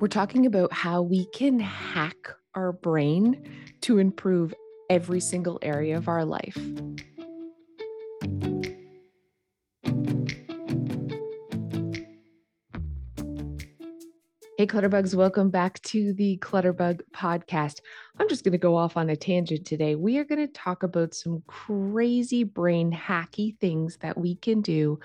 We're talking about how we can hack our brain to improve every single area of our life. Hey, Clutterbugs, welcome back to the Clutterbug podcast. I'm just going to go off on a tangent today. We are going to talk about some crazy brain hacky things that we can do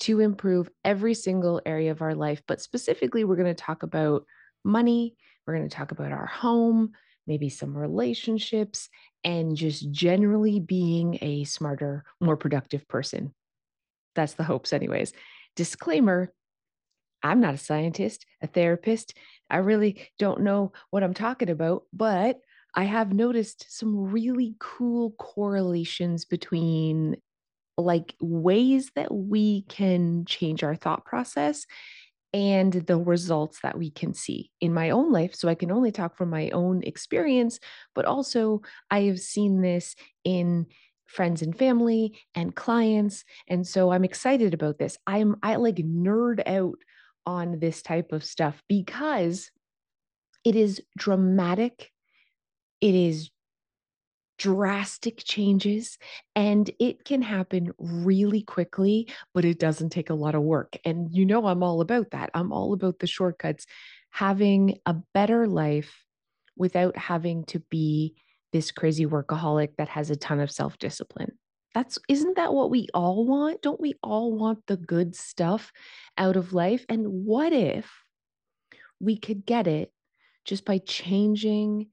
to improve every single area of our life. But specifically, we're going to talk about money. We're going to talk about our home, maybe some relationships, and just generally being a smarter, more productive person. That's the hopes, anyways. Disclaimer I'm not a scientist, a therapist. I really don't know what I'm talking about, but I have noticed some really cool correlations between like ways that we can change our thought process and the results that we can see in my own life. So I can only talk from my own experience, but also I have seen this in friends and family and clients. And so I'm excited about this. I'm I like nerd out on this type of stuff because it is dramatic. It is drastic changes and it can happen really quickly, but it doesn't take a lot of work. And you know, I'm all about that. I'm all about the shortcuts, having a better life without having to be this crazy workaholic that has a ton of self discipline. That's isn't that what we all want? Don't we all want the good stuff out of life? And what if we could get it just by changing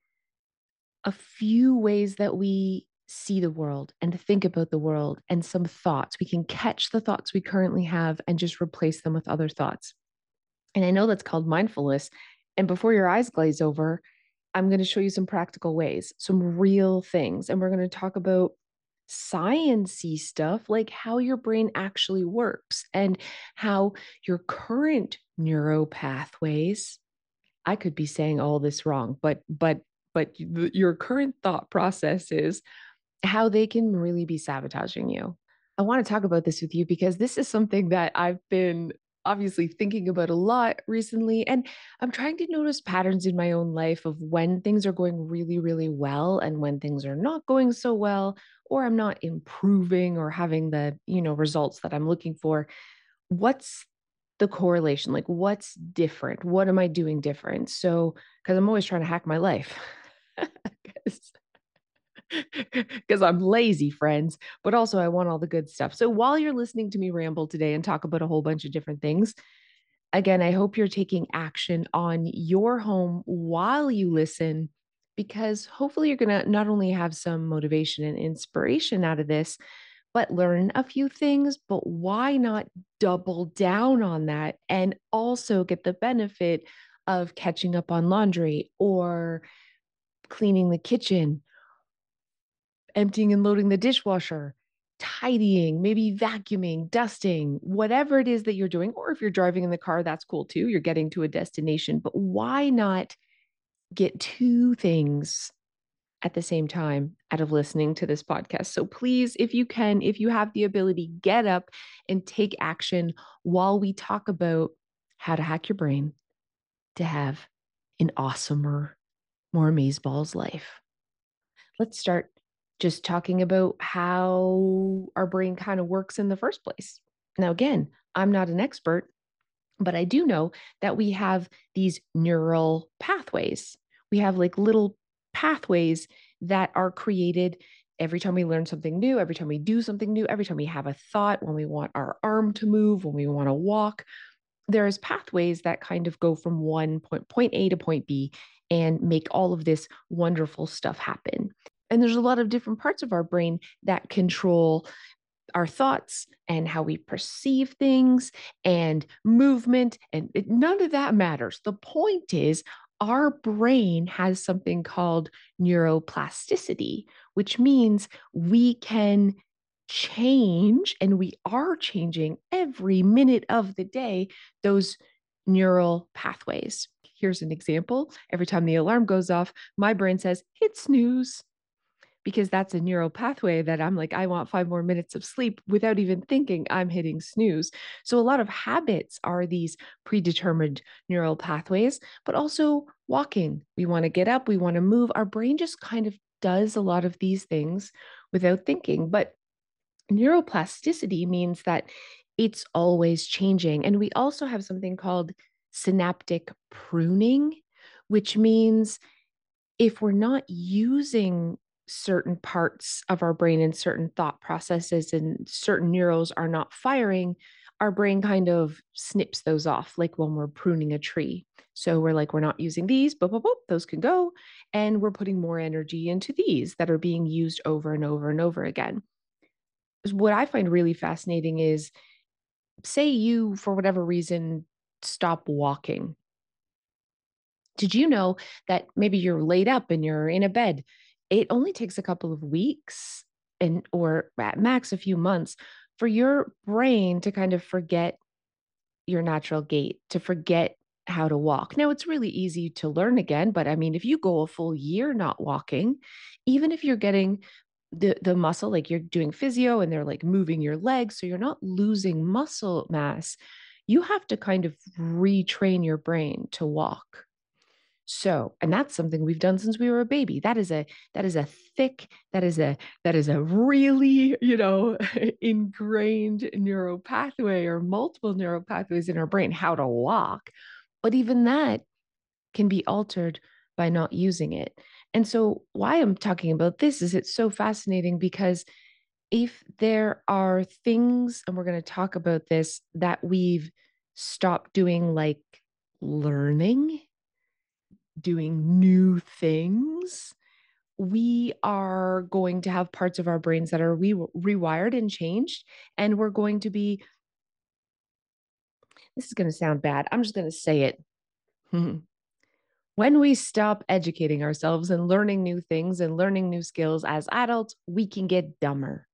a few ways that we see the world and think about the world and some thoughts. We can catch the thoughts we currently have and just replace them with other thoughts. And I know that's called mindfulness. And before your eyes glaze over, I'm going to show you some practical ways, some real things. And we're going to talk about sciency stuff like how your brain actually works and how your current neuro pathways I could be saying all this wrong, but but but your current thought process is how they can really be sabotaging you. I want to talk about this with you because this is something that I've been obviously thinking about a lot recently. And I'm trying to notice patterns in my own life of when things are going really, really well and when things are not going so well, or I'm not improving or having the, you know, results that I'm looking for. What's the correlation? Like, what's different? What am I doing different? So, because I'm always trying to hack my life. because I'm lazy, friends, but also I want all the good stuff. So while you're listening to me ramble today and talk about a whole bunch of different things, again, I hope you're taking action on your home while you listen, because hopefully you're going to not only have some motivation and inspiration out of this, but learn a few things. But why not double down on that and also get the benefit of catching up on laundry or cleaning the kitchen, emptying and loading the dishwasher, tidying, maybe vacuuming, dusting, whatever it is that you're doing. Or if you're driving in the car, that's cool too. You're getting to a destination. But why not get two things at the same time out of listening to this podcast? So please, if you can, if you have the ability, get up and take action while we talk about how to hack your brain to have an awesomer more amazeballs life. Let's start just talking about how our brain kind of works in the first place. Now, again, I'm not an expert, but I do know that we have these neural pathways. We have like little pathways that are created every time we learn something new, every time we do something new, every time we have a thought, when we want our arm to move, when we want to walk. There's pathways that kind of go from one point, point A to point B and make all of this wonderful stuff happen. And there's a lot of different parts of our brain that control our thoughts and how we perceive things and movement. And it, none of that matters. The point is, our brain has something called neuroplasticity, which means we can change and we are changing every minute of the day those neural pathways. Here's an example. Every time the alarm goes off, my brain says, hit snooze. because that's a neural pathway that I'm like, I want five more minutes of sleep without even thinking I'm hitting snooze. So, a lot of habits are these predetermined neural pathways, but also walking. We want to get up, we want to move. Our brain just kind of does a lot of these things without thinking. But neuroplasticity means that it's always changing. And we also have something called synaptic pruning, which means if we're not using certain parts of our brain and certain thought processes and certain neurons are not firing, our brain kind of snips those off, like when we're pruning a tree. So we're like, we're not using these, but those can go. And we're putting more energy into these that are being used over and over and over again. What I find really fascinating is say you, for whatever reason, stop walking. Did you know that maybe you're laid up and you're in a bed? It only takes a couple of weeks and or at max a few months for your brain to kind of forget your natural gait, to forget how to walk. Now, it's really easy to learn again, but I mean, if you go a full year not walking, even if you're getting the the muscle like you're doing physio and they're like moving your legs so you're not losing muscle mass. You have to kind of retrain your brain to walk. So and that's something we've done since we were a baby. That is a that is a thick that is a that is a really you know ingrained neural pathway or multiple neural pathways in our brain how to walk. But even that can be altered by not using it and so, why I'm talking about this is it's so fascinating because if there are things, and we're going to talk about this, that we've stopped doing, like learning, doing new things, we are going to have parts of our brains that are re- rewired and changed. And we're going to be, this is going to sound bad. I'm just going to say it. When we stop educating ourselves and learning new things and learning new skills as adults, we can get dumber.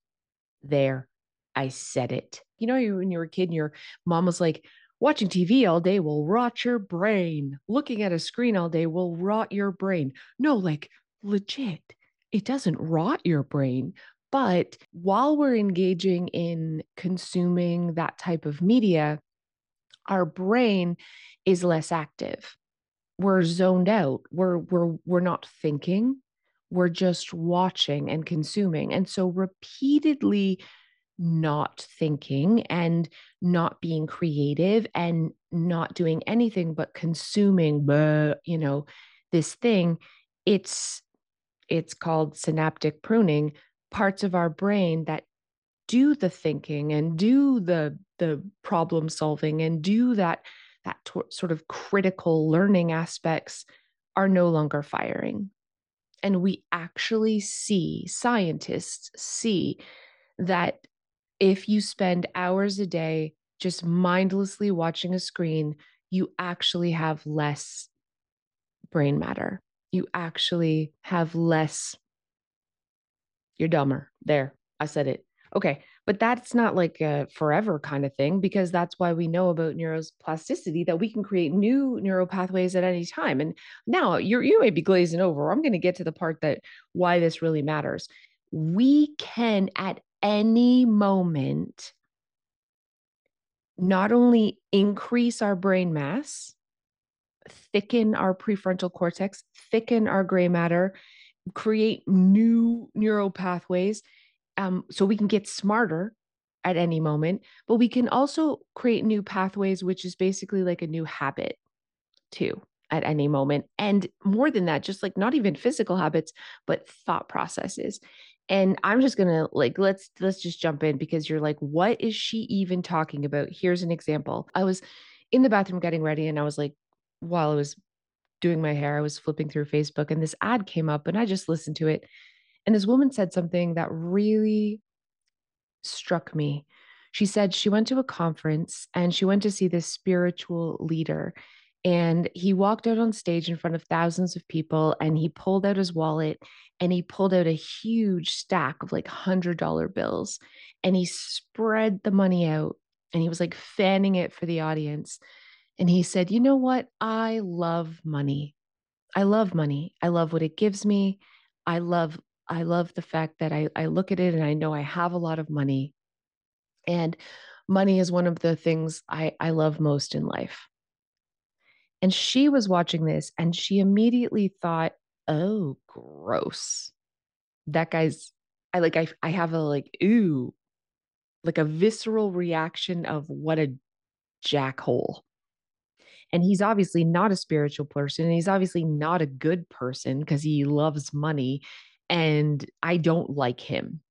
There, I said it. You know, you, when you were a kid and your mom was like, watching TV all day will rot your brain. Looking at a screen all day will rot your brain. No, like legit, it doesn't rot your brain. But while we're engaging in consuming that type of media, our brain is less active we're zoned out. We're we're we're not thinking. We're just watching and consuming. And so repeatedly not thinking and not being creative and not doing anything but consuming you know this thing it's it's called synaptic pruning. Parts of our brain that do the thinking and do the the problem solving and do that that t- sort of critical learning aspects are no longer firing. And we actually see, scientists see that if you spend hours a day just mindlessly watching a screen, you actually have less brain matter. You actually have less, you're dumber. There, I said it. Okay but that's not like a forever kind of thing because that's why we know about neuroplasticity that we can create new neural pathways at any time and now you're you may be glazing over i'm going to get to the part that why this really matters. We can at any moment not only increase our brain mass thicken our prefrontal cortex thicken our gray matter create new neural pathways um, so we can get smarter at any moment, but we can also create new pathways, which is basically like a new habit too at any moment. And more than that, just like not even physical habits, but thought processes. And I'm just gonna like let's let's just jump in because you're like, what is she even talking about? Here's an example. I was in the bathroom getting ready, and I was like, while I was doing my hair, I was flipping through Facebook, and this ad came up, and I just listened to it. And this woman said something that really struck me. She said she went to a conference and she went to see this spiritual leader. And he walked out on stage in front of thousands of people and he pulled out his wallet and he pulled out a huge stack of like $100 bills and he spread the money out and he was like fanning it for the audience. And he said, You know what? I love money. I love money. I love what it gives me. I love I love the fact that I, I look at it and I know I have a lot of money. And money is one of the things I, I love most in life. And she was watching this and she immediately thought, oh, gross. That guy's, I like, I, I have a like, ooh, like a visceral reaction of what a jackhole. And he's obviously not a spiritual person. And he's obviously not a good person because he loves money. And I don't like him.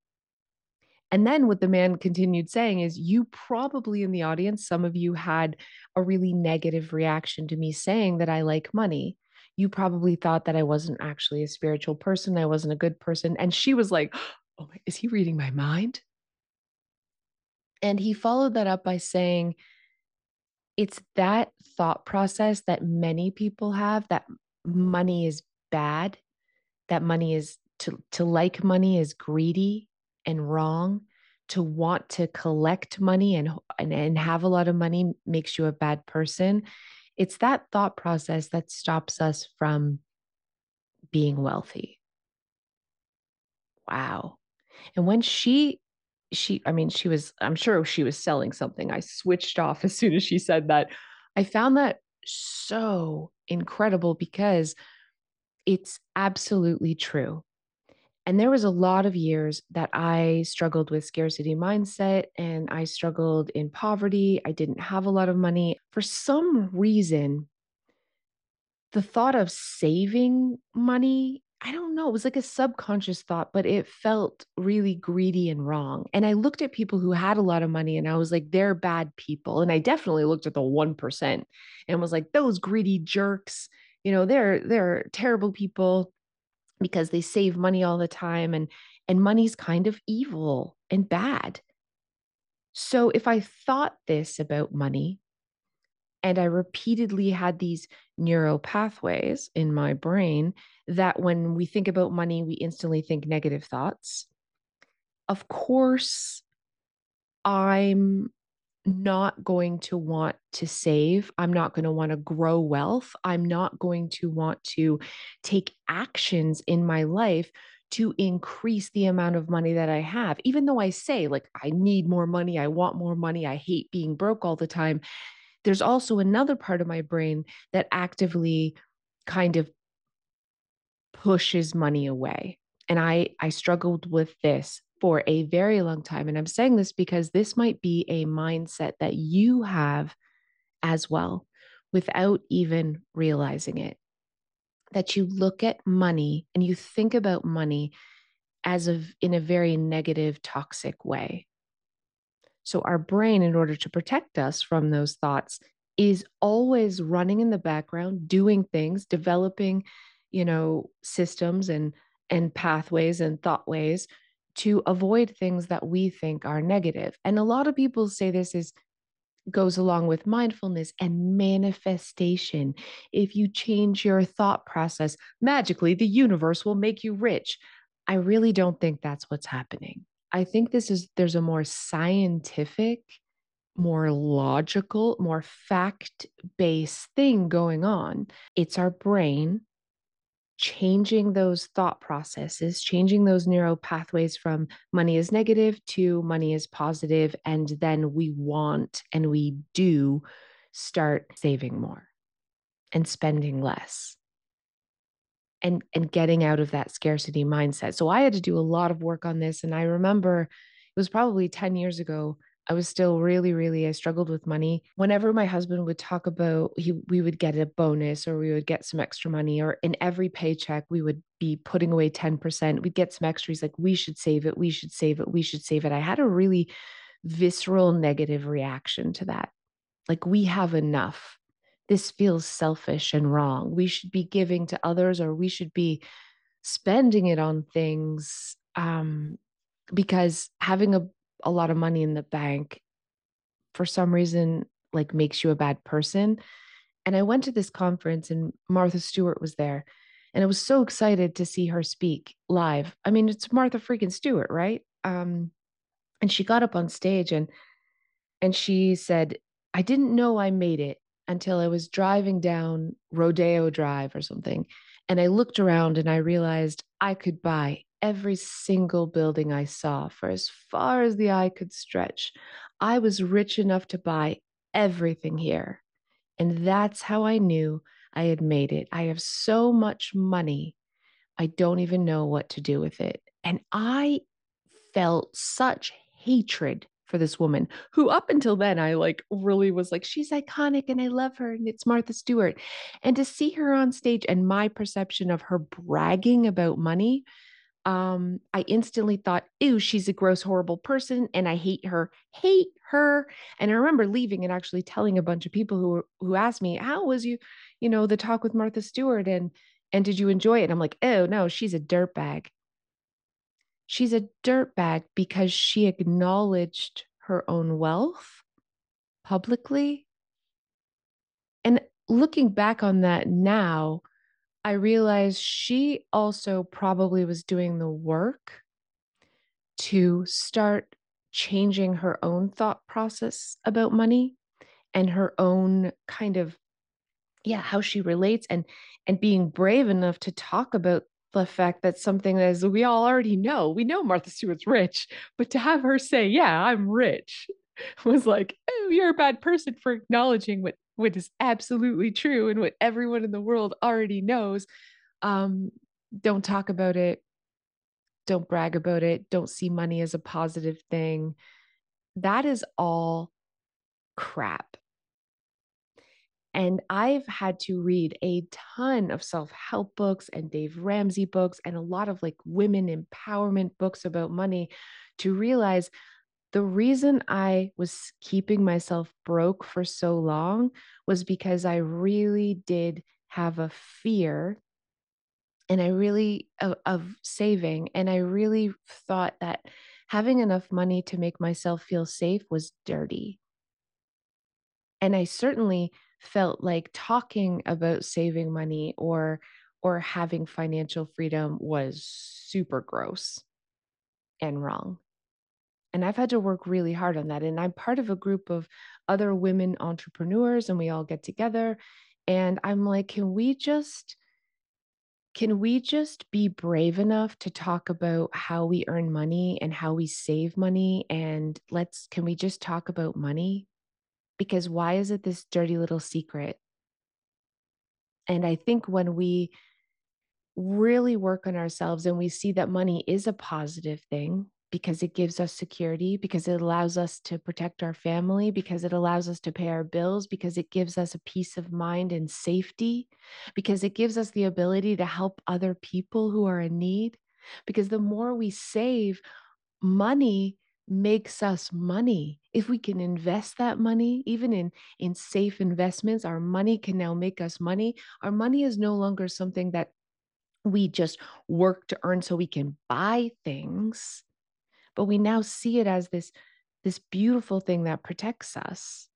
And then what the man continued saying is, you probably in the audience, some of you had a really negative reaction to me saying that I like money. You probably thought that I wasn't actually a spiritual person. I wasn't a good person. And she was like, oh, my, is he reading my mind? And he followed that up by saying, it's that thought process that many people have that money is bad, that money is to, to like money is greedy and wrong. To want to collect money and, and, and have a lot of money makes you a bad person. It's that thought process that stops us from being wealthy. Wow. And when she she i mean she was i'm sure she was selling something i switched off as soon as she said that i found that so incredible because it's absolutely true and there was a lot of years that i struggled with scarcity mindset and i struggled in poverty i didn't have a lot of money for some reason the thought of saving money I don't know, it was like a subconscious thought, but it felt really greedy and wrong. And I looked at people who had a lot of money and I was like, they're bad people. And I definitely looked at the 1% and was like, those greedy jerks, you know, they're they're terrible people because they save money all the time and and money's kind of evil and bad. So if I thought this about money, and I repeatedly had these neural pathways in my brain that when we think about money, we instantly think negative thoughts. Of course, I'm not going to want to save. I'm not going to want to grow wealth. I'm not going to want to take actions in my life to increase the amount of money that I have. Even though I say, like, I need more money, I want more money, I hate being broke all the time there's also another part of my brain that actively kind of pushes money away. And I I struggled with this for a very long time and I'm saying this because this might be a mindset that you have as well without even realizing it. That you look at money and you think about money as of in a very negative toxic way so, our brain, in order to protect us from those thoughts, is always running in the background, doing things, developing, you know, systems and and pathways and thought ways to avoid things that we think are negative. And a lot of people say this is goes along with mindfulness and manifestation. If you change your thought process, magically the universe will make you rich. I really don't think that's what's happening. I think this is there's a more scientific, more logical, more fact based thing going on. It's our brain changing those thought processes, changing those neural pathways from money is negative to money is positive, and then we want and we do start saving more and spending less and and getting out of that scarcity mindset. So I had to do a lot of work on this and I remember it was probably 10 years ago I was still really, really, I struggled with money. Whenever my husband would talk about he we would get a bonus or we would get some extra money, or in every paycheck, we would be putting away 10%. We'd get some extras like we should save it, we should save it, we should save it. I had a really visceral negative reaction to that. Like we have enough this feels selfish and wrong. We should be giving to others or we should be spending it on things um, because having a, a lot of money in the bank for some reason like makes you a bad person. And I went to this conference and Martha Stewart was there. And I was so excited to see her speak live. I mean, it's Martha freaking Stewart, right? Um, and she got up on stage and and she said, I didn't know I made it until I was driving down Rodeo Drive or something. And I looked around and I realized I could buy every single building I saw for as far as the eye could stretch. I was rich enough to buy everything here. And that's how I knew I had made it. I have so much money, I don't even know what to do with it. And I felt such hatred for this woman who up until then I like really was like she's iconic and I love her and it's Martha Stewart and to see her on stage and my perception of her bragging about money um I instantly thought ew she's a gross horrible person and I hate her hate her. And I remember leaving and actually telling a bunch of people who who asked me how was you you know the talk with Martha Stewart and and did you enjoy it? And I'm like oh no she's a dirtbag. She's a dirtbag because she acknowledged her own wealth publicly. And looking back on that now, I realized she also probably was doing the work to start changing her own thought process about money and her own kind of yeah how she relates and and being brave enough to talk about the fact that something that is we all already know. We know Martha Stewart's rich, but to have her say, "Yeah, I'm rich," was like, "Oh, you're a bad person for acknowledging what what is absolutely true and what everyone in the world already knows." Um, don't talk about it. Don't brag about it. Don't see money as a positive thing. That is all crap. And I've had to read a ton of self help books and Dave Ramsey books and a lot of like women empowerment books about money to realize the reason I was keeping myself broke for so long was because I really did have a fear and I really of, of saving and I really thought that having enough money to make myself feel safe was dirty. And I certainly felt like talking about saving money or or having financial freedom was super gross and wrong. And I've had to work really hard on that. And I'm part of a group of other women entrepreneurs, and we all get together. And I'm like, can we just can we just be brave enough to talk about how we earn money and how we save money and let's can we just talk about money because why is it this dirty little secret? And I think when we really work on ourselves and we see that money is a positive thing because it gives us security, because it allows us to protect our family, because it allows us to pay our bills, because it gives us a peace of mind and safety, because it gives us the ability to help other people who are in need. Because the more we save, money makes us money. If we can invest that money even in in safe investments our money can now make us money. Our money is no longer something that we just work to earn so we can buy things but we now see it as this this beautiful thing that protects us.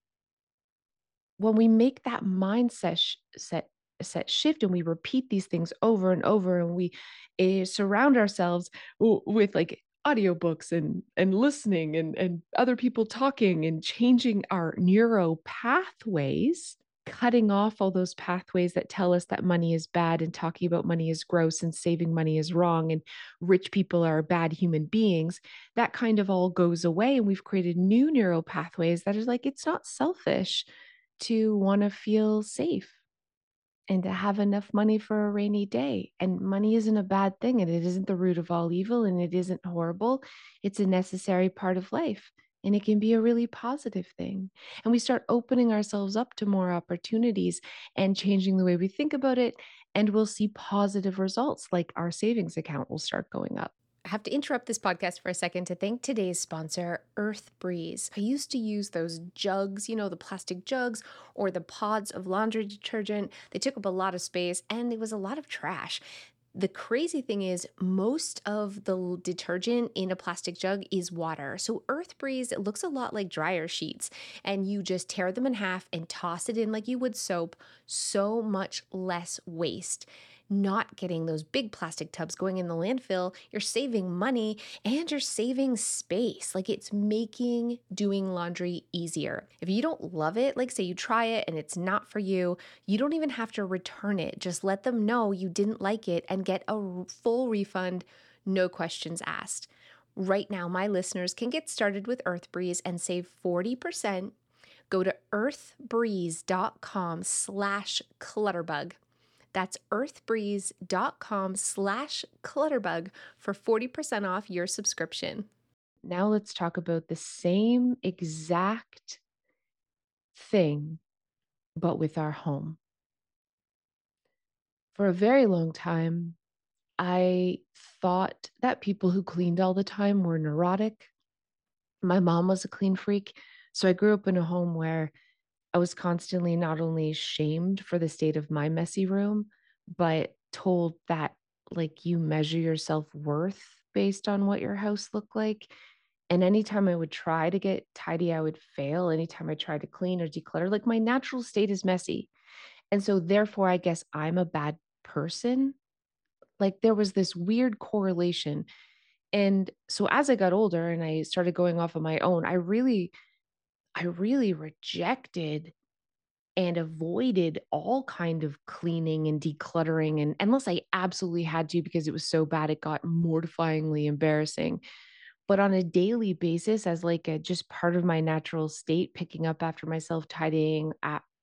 When we make that mindset sh- set set shift and we repeat these things over and over and we uh, surround ourselves w- with like audiobooks and and listening and and other people talking and changing our neuro pathways cutting off all those pathways that tell us that money is bad and talking about money is gross and saving money is wrong and rich people are bad human beings that kind of all goes away and we've created new neural pathways that is like it's not selfish to want to feel safe and to have enough money for a rainy day. And money isn't a bad thing, and it isn't the root of all evil, and it isn't horrible. It's a necessary part of life, and it can be a really positive thing. And we start opening ourselves up to more opportunities and changing the way we think about it, and we'll see positive results, like our savings account will start going up. I have to interrupt this podcast for a second to thank today's sponsor, Earth Breeze. I used to use those jugs, you know, the plastic jugs or the pods of laundry detergent. They took up a lot of space and it was a lot of trash. The crazy thing is, most of the detergent in a plastic jug is water. So, Earth Breeze looks a lot like dryer sheets, and you just tear them in half and toss it in like you would soap. So much less waste not getting those big plastic tubs going in the landfill, you're saving money and you're saving space. Like it's making doing laundry easier. If you don't love it, like say you try it and it's not for you, you don't even have to return it. Just let them know you didn't like it and get a full refund no questions asked. Right now, my listeners can get started with EarthBreeze and save 40%. Go to earthbreeze.com slash clutterbug. That's earthbreeze.com slash clutterbug for 40% off your subscription. Now let's talk about the same exact thing, but with our home. For a very long time, I thought that people who cleaned all the time were neurotic. My mom was a clean freak. So I grew up in a home where I was constantly not only shamed for the state of my messy room, but told that like you measure your self worth based on what your house looked like. And anytime I would try to get tidy, I would fail. Anytime I tried to clean or declutter, like my natural state is messy. And so, therefore, I guess I'm a bad person. Like there was this weird correlation. And so, as I got older and I started going off on my own, I really, I really rejected and avoided all kind of cleaning and decluttering and unless I absolutely had to because it was so bad it got mortifyingly embarrassing. But on a daily basis as like a just part of my natural state picking up after myself tidying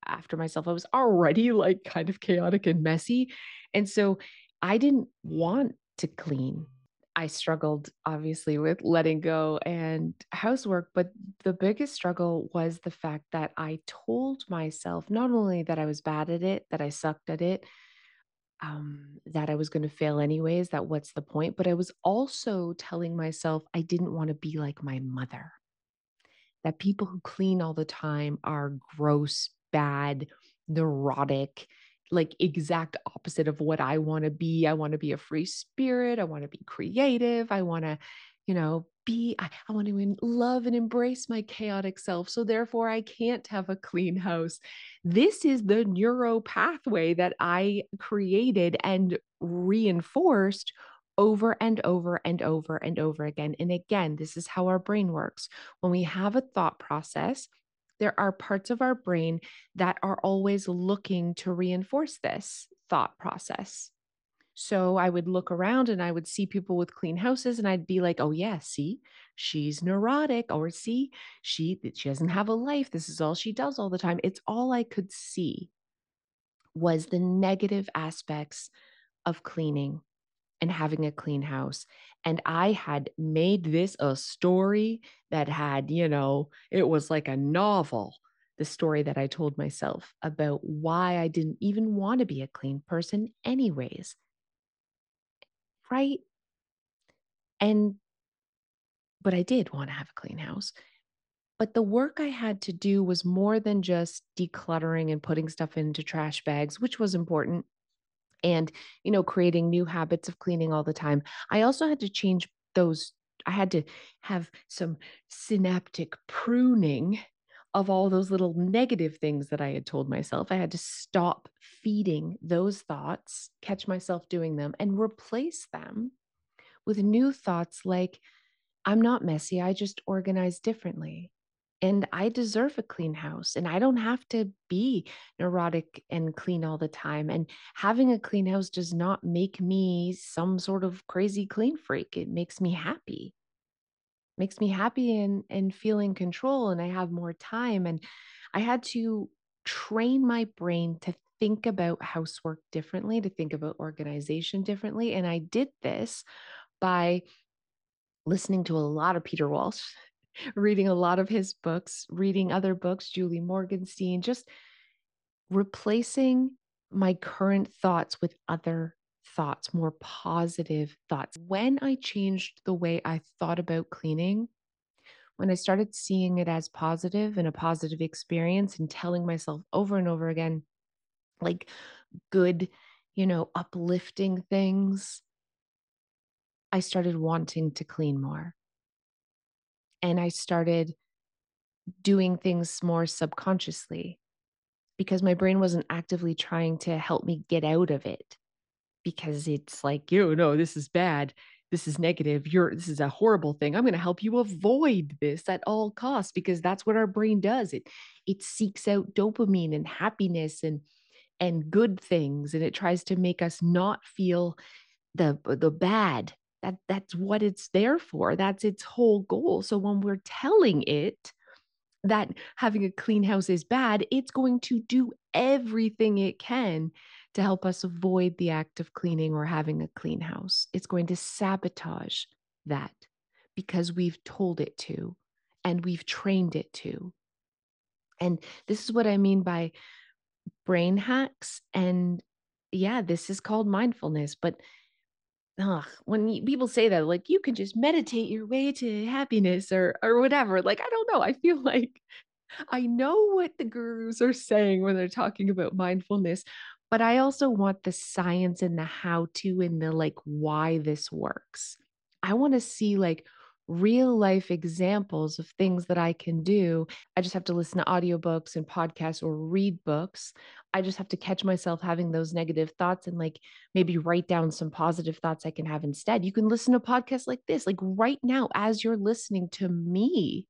after myself I was already like kind of chaotic and messy. And so I didn't want to clean I struggled obviously with letting go and housework, but the biggest struggle was the fact that I told myself not only that I was bad at it, that I sucked at it, um, that I was going to fail anyways, that what's the point, but I was also telling myself I didn't want to be like my mother. That people who clean all the time are gross, bad, neurotic, like exact opposite of what I want to be. I want to be a free spirit. I want to be creative. I want to, you know, be, I, I want to love and embrace my chaotic self. So therefore, I can't have a clean house. This is the neuro pathway that I created and reinforced over and over and over and over again. And again, this is how our brain works. When we have a thought process, there are parts of our brain that are always looking to reinforce this thought process. So I would look around and I would see people with clean houses and I'd be like, "Oh yeah, see? She's neurotic or see, she she doesn't have a life. This is all she does all the time." It's all I could see was the negative aspects of cleaning and having a clean house. And I had made this a story that had, you know, it was like a novel, the story that I told myself about why I didn't even want to be a clean person, anyways. Right. And, but I did want to have a clean house. But the work I had to do was more than just decluttering and putting stuff into trash bags, which was important and you know creating new habits of cleaning all the time. I also had to change those i had to have some synaptic pruning of all those little negative things that i had told myself. I had to stop feeding those thoughts catch myself doing them and replace them with new thoughts like i'm not messy i just organize differently and I deserve a clean house and I don't have to be neurotic and clean all the time. And having a clean house does not make me some sort of crazy clean freak. It makes me happy. Makes me happy and and feel in control and I have more time and I had to train my brain to think about housework differently, to think about organization differently and I did this by listening to a lot of Peter Walsh reading a lot of his books, reading other books, Julie Morgenstern, just replacing my current thoughts with other thoughts, more positive thoughts. When I changed the way I thought about cleaning, when I started seeing it as positive and a positive experience and telling myself over and over again, like good, you know, uplifting things, I started wanting to clean more and I started doing things more subconsciously because my brain wasn't actively trying to help me get out of it because it's like you know this is bad. This is negative. You're this is a horrible thing. I'm going to help you avoid this at all costs because that's what our brain does. It it seeks out dopamine and happiness and and good things and it tries to make us not feel the the bad That that's what it's there for. That's its whole goal. So when we're telling it that having a clean house is bad, it's going to do everything it can to help us avoid the act of cleaning or having a clean house. It's going to sabotage that because we've told it to and we've trained it to. And this is what I mean by brain hacks. And yeah, this is called mindfulness. But ugh, when people say that, like you can just meditate your way to happiness or or whatever, like I don't know. I feel like I know what the gurus are saying when they're talking about mindfulness, but I also want the science and the how to and the like why this works. I want to see like real life examples of things that I can do. I just have to listen to audiobooks and podcasts or read books. I just have to catch myself having those negative thoughts and like maybe write down some positive thoughts I can have instead. You can listen to podcasts like this, like right now, as you're listening to me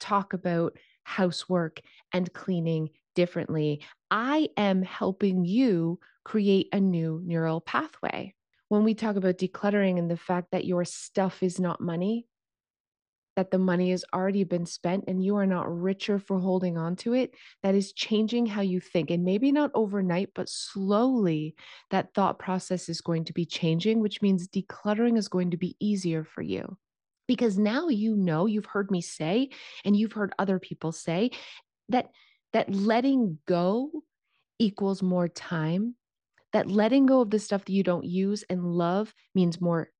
talk about housework and cleaning differently. I am helping you create a new neural pathway. When we talk about decluttering and the fact that your stuff is not money, that the money has already been spent and you are not richer for holding on to it, that is changing how you think. And maybe not overnight, but slowly that thought process is going to be changing, which means decluttering is going to be easier for you. Because now you know, you've heard me say, and you've heard other people say that that letting go equals more time that letting go of the stuff that you don't use and love means more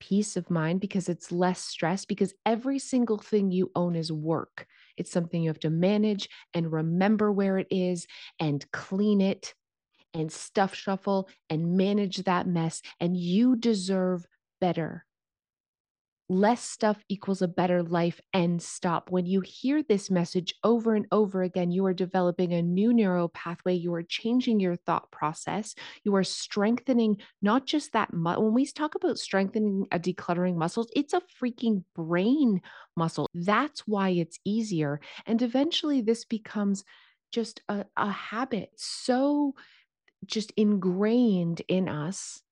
peace of mind because it's less stress because every single thing you own is work. It's something you have to manage and remember where it is and clean it and stuff shuffle and manage that mess. And you deserve better less stuff equals a better life and stop. When you hear this message over and over again, you are developing a new neural pathway. You are changing your thought process. You are strengthening not just that. Mu- when we talk about strengthening a decluttering muscle, it's a freaking brain muscle. That's why it's easier. And eventually, this becomes just a, a habit so just ingrained in us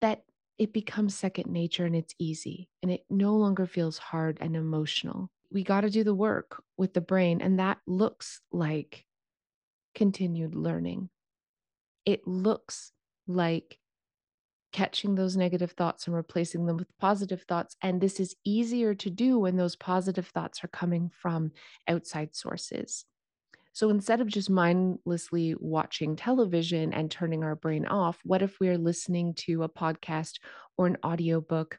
that it becomes second nature and it's easy and it no longer feels hard and emotional. We got to do the work with the brain, and that looks like continued learning. It looks like catching those negative thoughts and replacing them with positive thoughts. And this is easier to do when those positive thoughts are coming from outside sources. So instead of just mindlessly watching television and turning our brain off, what if we're listening to a podcast or an audiobook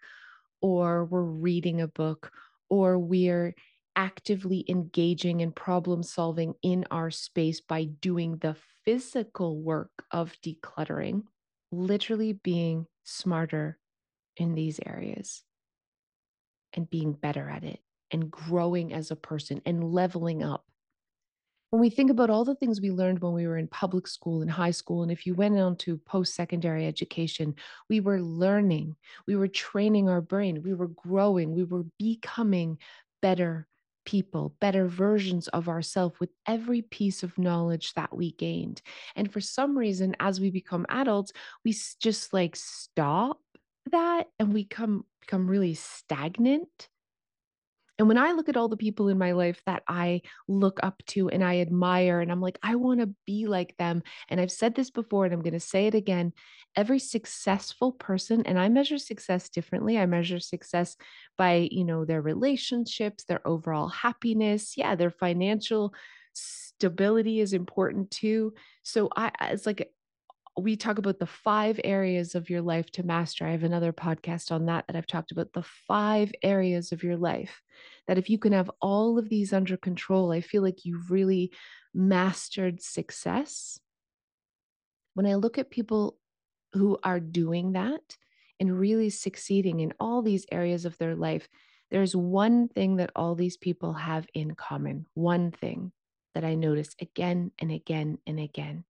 or we're reading a book or we're actively engaging in problem solving in our space by doing the physical work of decluttering, literally being smarter in these areas and being better at it and growing as a person and leveling up when we think about all the things we learned when we were in public school and high school, and if you went on to post secondary education, we were learning, we were training our brain, we were growing, we were becoming better people, better versions of ourselves with every piece of knowledge that we gained. And for some reason, as we become adults, we just like stop that and we come become really stagnant and when I look at all the people in my life that I look up to and I admire, and I'm like, I want to be like them. And I've said this before, and I'm going to say it again every successful person, and I measure success differently. I measure success by, you know, their relationships, their overall happiness. Yeah, their financial stability is important too. So I, it's like we talk about the five areas of your life to master. I have another podcast on that that I've talked about the five areas of your life that if you can have all of these under control, I feel like you've really mastered success. When I look at people who are doing that and really succeeding in all these areas of their life, there's one thing that all these people have in common. One thing that I notice again and again and again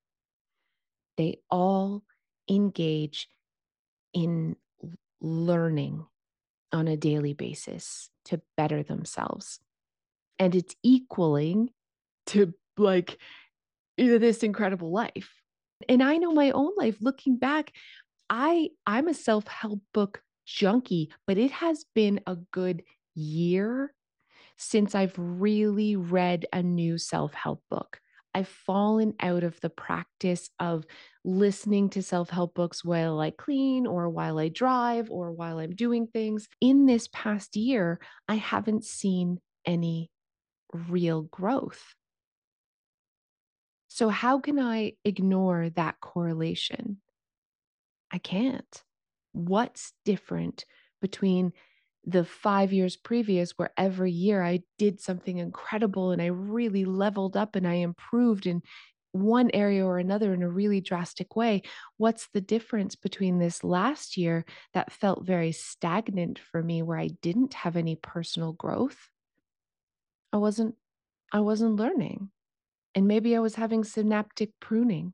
they all engage in learning on a daily basis to better themselves. And it's equaling to like this incredible life. And I know my own life looking back, I I'm a self-help book junkie, but it has been a good year since I've really read a new self help book. I've fallen out of the practice of listening to self help books while I clean or while I drive or while I'm doing things. In this past year, I haven't seen any real growth. So, how can I ignore that correlation? I can't. What's different between the five years previous, where every year I did something incredible and I really leveled up and I improved in one area or another in a really drastic way? What's the difference between this last year that felt very stagnant for me, where I didn't have any personal growth? I wasn't I wasn't learning. And maybe I was having synaptic pruning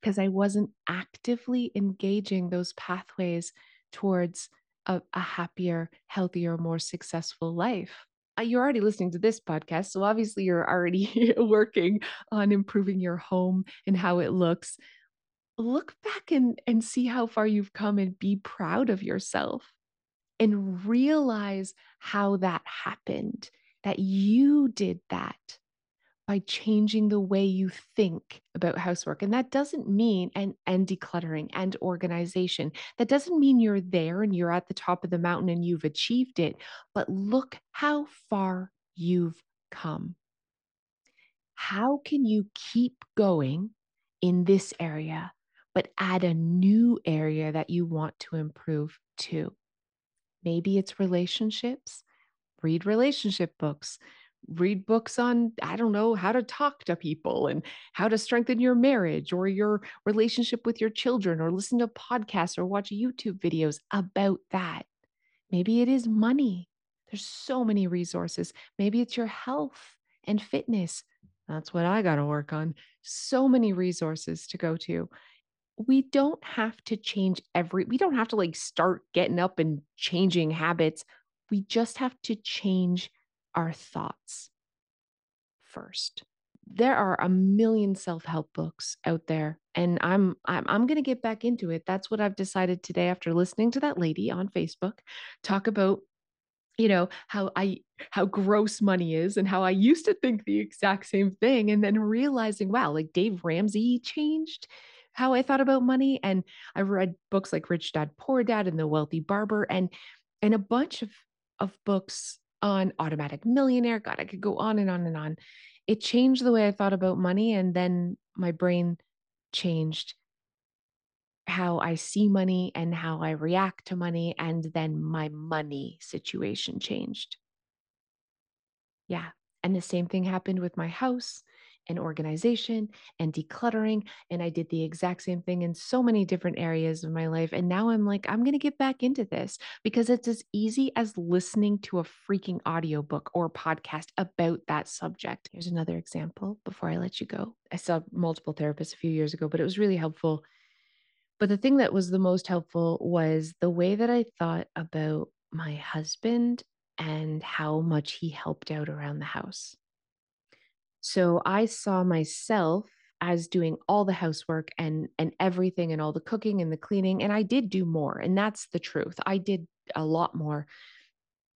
because I wasn't actively engaging those pathways towards a, a happier, healthier, more successful life. Uh, you're already listening to this podcast, so obviously you're already working on improving your home and how it looks. Look back and, and see how far you've come and be proud of yourself and realize how that happened, that you did that by changing the way you think about housework. And that doesn't mean and and decluttering and organization. That doesn't mean you're there and you're at the top of the mountain and you've achieved it, but look how far you've come. How can you keep going in this area but add a new area that you want to improve to? Maybe it's relationships. Read relationship books read books on i don't know how to talk to people and how to strengthen your marriage or your relationship with your children or listen to podcasts or watch youtube videos about that. Maybe it is money. There's so many resources. Maybe it's your health and fitness. That's what i got to work on. So many resources to go to. We don't have to change every we don't have to like start getting up and changing habits. We just have to change our thoughts first. There are a million self-help books out there and I'm I'm I'm going to get back into it. That's what I've decided today after listening to that lady on Facebook talk about you know how I how gross money is and how I used to think the exact same thing and then realizing wow like Dave Ramsey changed how I thought about money and I read books like Rich Dad Poor Dad and The Wealthy Barber and and a bunch of of books on automatic millionaire. God, I could go on and on and on. It changed the way I thought about money. And then my brain changed how I see money and how I react to money. And then my money situation changed. Yeah. And the same thing happened with my house and organization and decluttering. And I did the exact same thing in so many different areas of my life. And now I'm like, I'm going to get back into this because it's as easy as listening to a freaking audiobook or podcast about that subject. Here's another example before I let you go. I saw multiple therapists a few years ago, but it was really helpful. But the thing that was the most helpful was the way that I thought about my husband and how much he helped out around the house. So I saw myself as doing all the housework and and everything and all the cooking and the cleaning and I did do more and that's the truth. I did a lot more.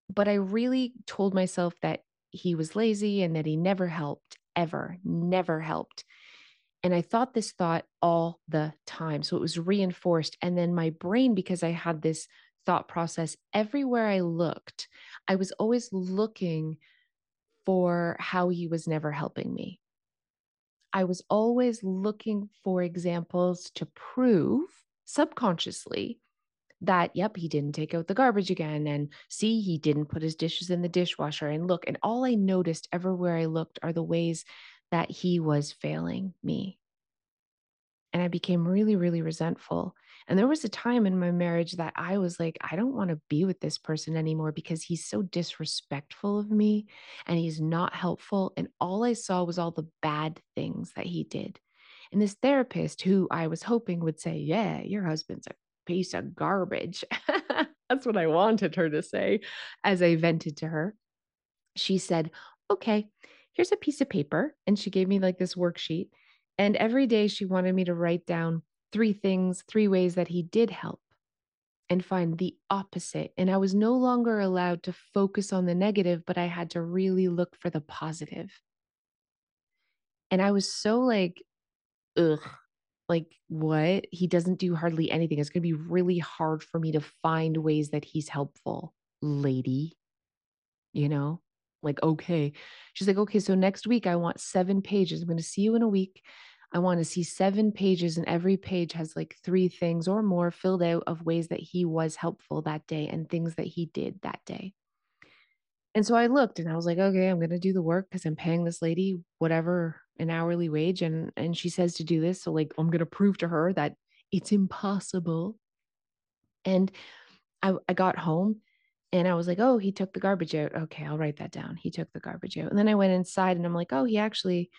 But I really told myself that he was lazy and that he never helped ever, never helped. And I thought this thought all the time. So it was reinforced and then my brain because I had this thought process everywhere I looked, I was always looking for how he was never helping me. I was always looking for examples to prove subconsciously that, yep, he didn't take out the garbage again. And see, he didn't put his dishes in the dishwasher. And look, and all I noticed everywhere I looked are the ways that he was failing me. And I became really, really resentful. And there was a time in my marriage that I was like, I don't want to be with this person anymore because he's so disrespectful of me and he's not helpful. And all I saw was all the bad things that he did. And this therapist, who I was hoping would say, Yeah, your husband's a piece of garbage. That's what I wanted her to say as I vented to her. She said, Okay, here's a piece of paper. And she gave me like this worksheet. And every day she wanted me to write down three things, three ways that he did help. and find the opposite. And I was no longer allowed to focus on the negative, but I had to really look for the positive. And I was so like, ugh, like what? He doesn't do hardly anything. It's going to be really hard for me to find ways that he's helpful, lady. You know, like, okay. She's like, okay, so next week I want seven pages. I'm going to see you in a week. I want to see seven pages, and every page has like three things or more filled out of ways that he was helpful that day and things that he did that day. And so I looked and I was like, okay, I'm going to do the work because I'm paying this lady whatever an hourly wage and and she says to do this, so like I'm going to prove to her that it's impossible. And I I got home and I was like, "Oh, he took the garbage out. Okay, I'll write that down. He took the garbage out." And then I went inside and I'm like, "Oh, he actually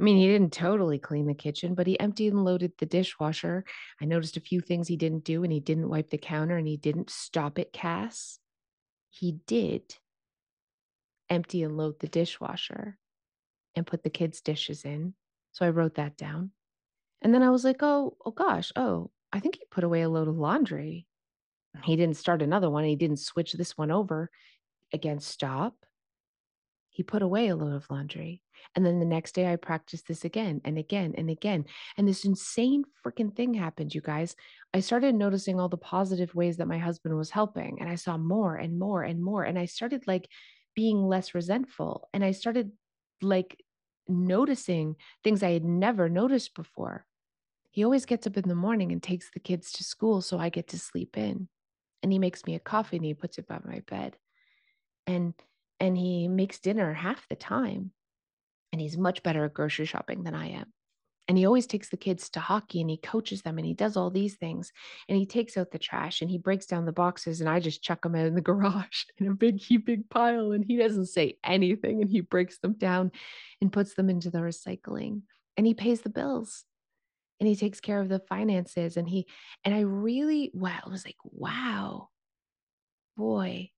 I mean, he didn't totally clean the kitchen, but he emptied and loaded the dishwasher. I noticed a few things he didn't do, and he didn't wipe the counter and he didn't stop it, Cass. He did empty and load the dishwasher and put the kids' dishes in. So I wrote that down. And then I was like, oh, oh gosh, oh, I think he put away a load of laundry. He didn't start another one. He didn't switch this one over. Again, stop. He put away a load of laundry. And then the next day I practiced this again and again and again. And this insane freaking thing happened, you guys. I started noticing all the positive ways that my husband was helping. And I saw more and more and more. And I started like being less resentful. And I started like noticing things I had never noticed before. He always gets up in the morning and takes the kids to school so I get to sleep in. And he makes me a coffee and he puts it by my bed. And and he makes dinner half the time. And he's much better at grocery shopping than I am. And he always takes the kids to hockey and he coaches them and he does all these things. And he takes out the trash and he breaks down the boxes and I just chuck them out in the garage in a big, big pile. And he doesn't say anything and he breaks them down and puts them into the recycling and he pays the bills and he takes care of the finances and he and I really wow, was like, wow, boy,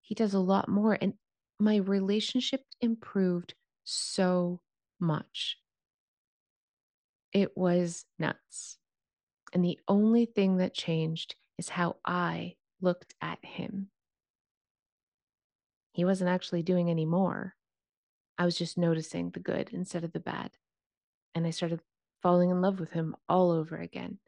he does a lot more. And my relationship improved so much. It was nuts. And the only thing that changed is how I looked at him. He wasn't actually doing any more. I was just noticing the good instead of the bad. And I started falling in love with him all over again.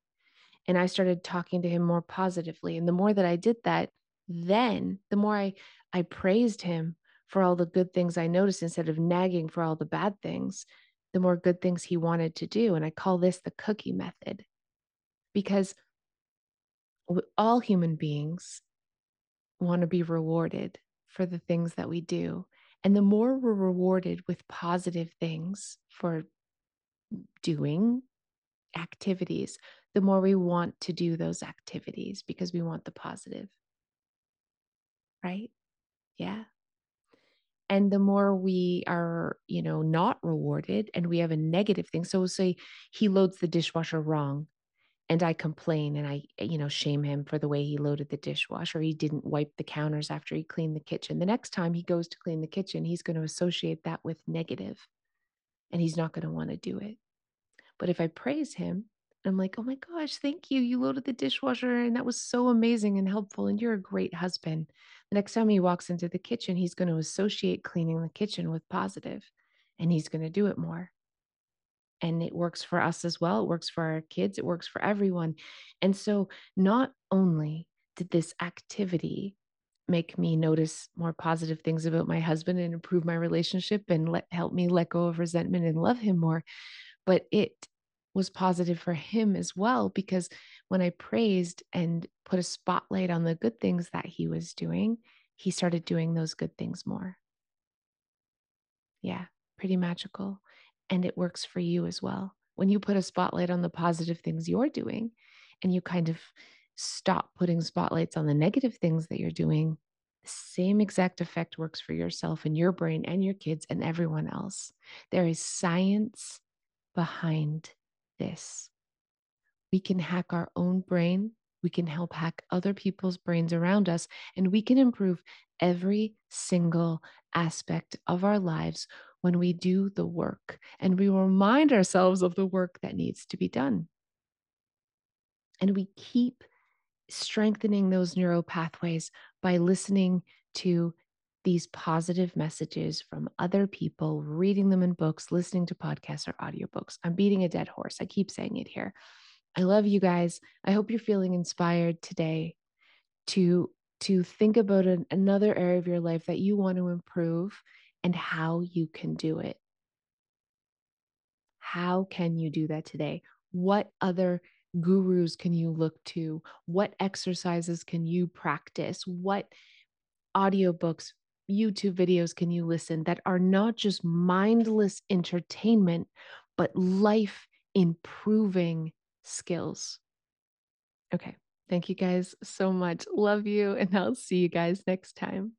And I started talking to him more positively. And the more that I did that, then the more I, I praised him for all the good things I noticed instead of nagging for all the bad things, the more good things he wanted to do. And I call this the cookie method because all human beings want to be rewarded for the things that we do. And the more we're rewarded with positive things for doing activities, the more we want to do those activities because we want the positive. Right? Yeah. And the more we are, you know, not rewarded and we have a negative thing. So we'll say he loads the dishwasher wrong and I complain and I, you know, shame him for the way he loaded the dishwasher. He didn't wipe the counters after he cleaned the kitchen. The next time he goes to clean the kitchen, he's going to associate that with negative and he's not going to want to do it. But if I praise him, I'm like, oh my gosh, thank you. You loaded the dishwasher and that was so amazing and helpful. And you're a great husband. The next time he walks into the kitchen, he's going to associate cleaning the kitchen with positive and he's going to do it more. And it works for us as well. It works for our kids. It works for everyone. And so, not only did this activity make me notice more positive things about my husband and improve my relationship and let help me let go of resentment and love him more, but it was positive for him as well because when I praised and put a spotlight on the good things that he was doing, he started doing those good things more. Yeah, pretty magical. And it works for you as well. When you put a spotlight on the positive things you're doing and you kind of stop putting spotlights on the negative things that you're doing, the same exact effect works for yourself and your brain and your kids and everyone else. There is science behind this. We can hack our own brain. We can help hack other people's brains around us, and we can improve every single aspect of our lives when we do the work and we remind ourselves of the work that needs to be done. And we keep strengthening those neural pathways by listening to these positive messages from other people, reading them in books, listening to podcasts or audiobooks. I'm beating a dead horse. I keep saying it here. I love you guys. I hope you're feeling inspired today to to think about an, another area of your life that you want to improve and how you can do it. How can you do that today? What other gurus can you look to? What exercises can you practice? What audiobooks, YouTube videos can you listen that are not just mindless entertainment, but life improving skills? Okay. Thank you guys so much. Love you. And I'll see you guys next time.